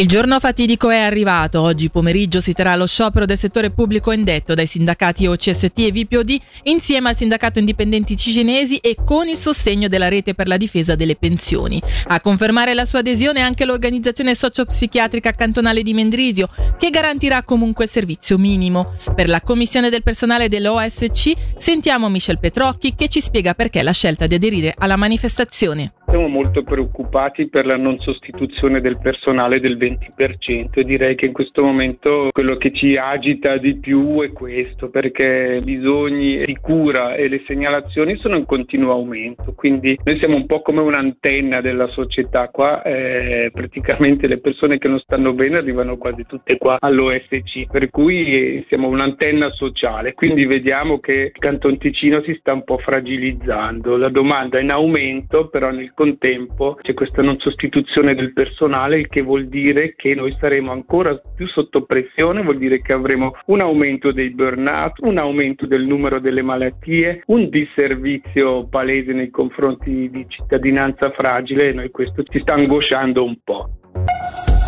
Il giorno fatidico è arrivato. Oggi pomeriggio si terrà lo sciopero del settore pubblico indetto dai sindacati OCST e VPOD insieme al sindacato indipendenti cicinesi e con il sostegno della rete per la difesa delle pensioni. A confermare la sua adesione anche l'organizzazione sociopsichiatrica cantonale di Mendrisio che garantirà comunque il servizio minimo. Per la commissione del personale dell'OSC sentiamo Michel Petrocchi che ci spiega perché la scelta di aderire alla manifestazione. Siamo molto preoccupati per la non sostituzione del personale del 20% e direi che in questo momento quello che ci agita di più è questo perché i bisogni di cura e le segnalazioni sono in continuo aumento. Quindi noi siamo un po' come un'antenna della società qua eh, praticamente le persone che non stanno bene arrivano quasi tutte qua all'OSC per cui siamo un'antenna sociale. Quindi vediamo che il Canton Ticino si sta un po' fragilizzando. La domanda è in aumento però nel contempo c'è questa non sostituzione del personale, il che vuol dire che noi saremo ancora più sotto pressione, vuol dire che avremo un aumento dei burnout, un aumento del numero delle malattie, un disservizio palese nei confronti di cittadinanza fragile e noi questo ci sta angosciando un po'.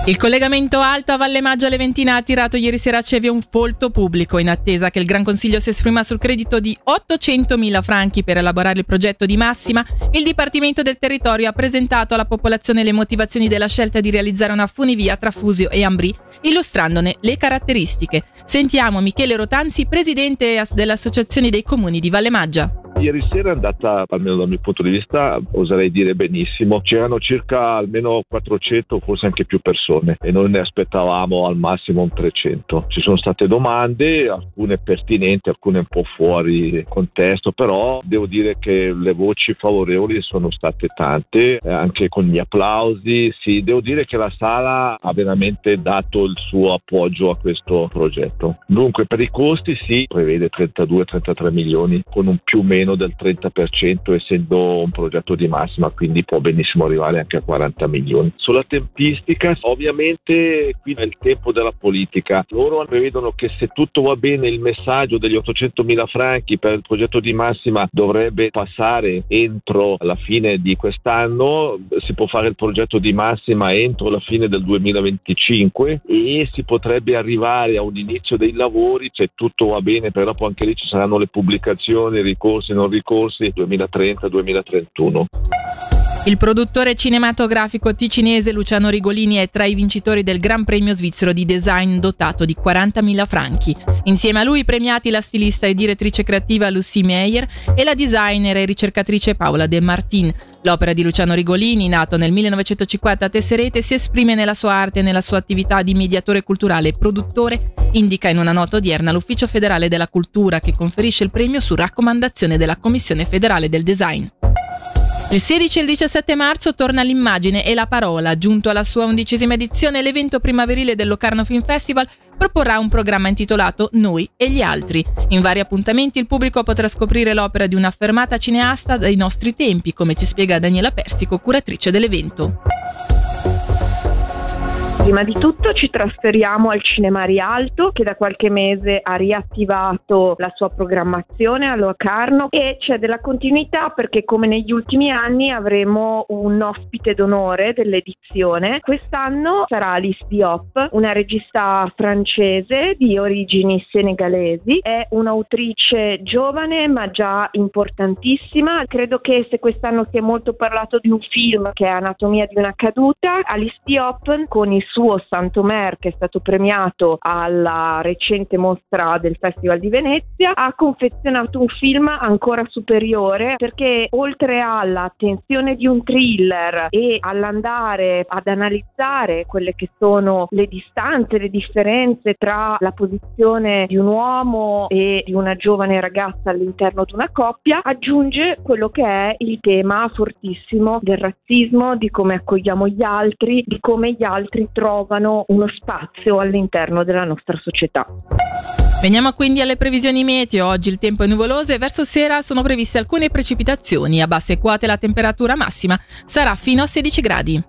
Il collegamento alto a Valle Maggio Leventina ha attirato ieri sera a Cevia un folto pubblico in attesa che il Gran Consiglio si esprima sul credito di 800.000 franchi per elaborare il progetto di massima. Il Dipartimento del Territorio ha presentato alla popolazione le motivazioni della scelta di realizzare una funivia tra Fusio e Ambri, illustrandone le caratteristiche. Sentiamo Michele Rotanzi, presidente dell'Associazione dei Comuni di Valle Maggia. Ieri sera è andata, almeno dal mio punto di vista, oserei dire benissimo. C'erano circa almeno 400, forse anche più persone e noi ne aspettavamo al massimo un 300. Ci sono state domande, alcune pertinenti, alcune un po' fuori contesto, però devo dire che le voci favorevoli sono state tante, eh, anche con gli applausi. Sì, devo dire che la sala ha veramente dato il suo appoggio a questo progetto. Dunque, per i costi si prevede 32-33 milioni con un più o meno meno del 30% essendo un progetto di massima, quindi può benissimo arrivare anche a 40 milioni. Sulla tempistica, ovviamente qui è il tempo della politica. Loro prevedono che se tutto va bene il messaggio degli 800 mila franchi per il progetto di massima dovrebbe passare entro la fine di quest'anno, si può fare il progetto di massima entro la fine del 2025 e si potrebbe arrivare a un inizio dei lavori se tutto va bene, però poi anche lì ci saranno le pubblicazioni, i ricorsi ricorsi non ricorsi 2030-2031. Il produttore cinematografico ticinese Luciano Rigolini è tra i vincitori del Gran Premio svizzero di design dotato di 40.000 franchi. Insieme a lui premiati la stilista e direttrice creativa Lucie Meyer e la designer e ricercatrice Paola De Martin. L'opera di Luciano Rigolini, nato nel 1950 a Tesserete, si esprime nella sua arte e nella sua attività di mediatore culturale e produttore, indica in una nota odierna l'Ufficio federale della cultura che conferisce il premio su raccomandazione della Commissione federale del design. Il 16 e il 17 marzo torna l'immagine e la parola. Giunto alla sua undicesima edizione, l'evento primaverile del Locarno Film Festival proporrà un programma intitolato Noi e gli altri. In vari appuntamenti il pubblico potrà scoprire l'opera di un'affermata cineasta dai nostri tempi, come ci spiega Daniela Persico, curatrice dell'evento. Prima di tutto ci trasferiamo al Cinema Rialto che da qualche mese ha riattivato la sua programmazione a Locarno e c'è della continuità perché come negli ultimi anni avremo un ospite d'onore dell'edizione. Quest'anno sarà Alice Diop, una regista francese di origini senegalesi, è un'autrice giovane ma già importantissima. Credo che se quest'anno si è molto parlato di un film che è Anatomia di una caduta, Alice Diop con il suo Santomer che è stato premiato alla recente mostra del Festival di Venezia ha confezionato un film ancora superiore perché oltre alla tensione di un thriller e all'andare ad analizzare quelle che sono le distanze, le differenze tra la posizione di un uomo e di una giovane ragazza all'interno di una coppia, aggiunge quello che è il tema fortissimo del razzismo, di come accogliamo gli altri, di come gli altri trovano uno spazio all'interno della nostra società. Veniamo quindi alle previsioni meteo. Oggi il tempo è nuvoloso e verso sera sono previste alcune precipitazioni. A basse quote la temperatura massima sarà fino a 16 gradi.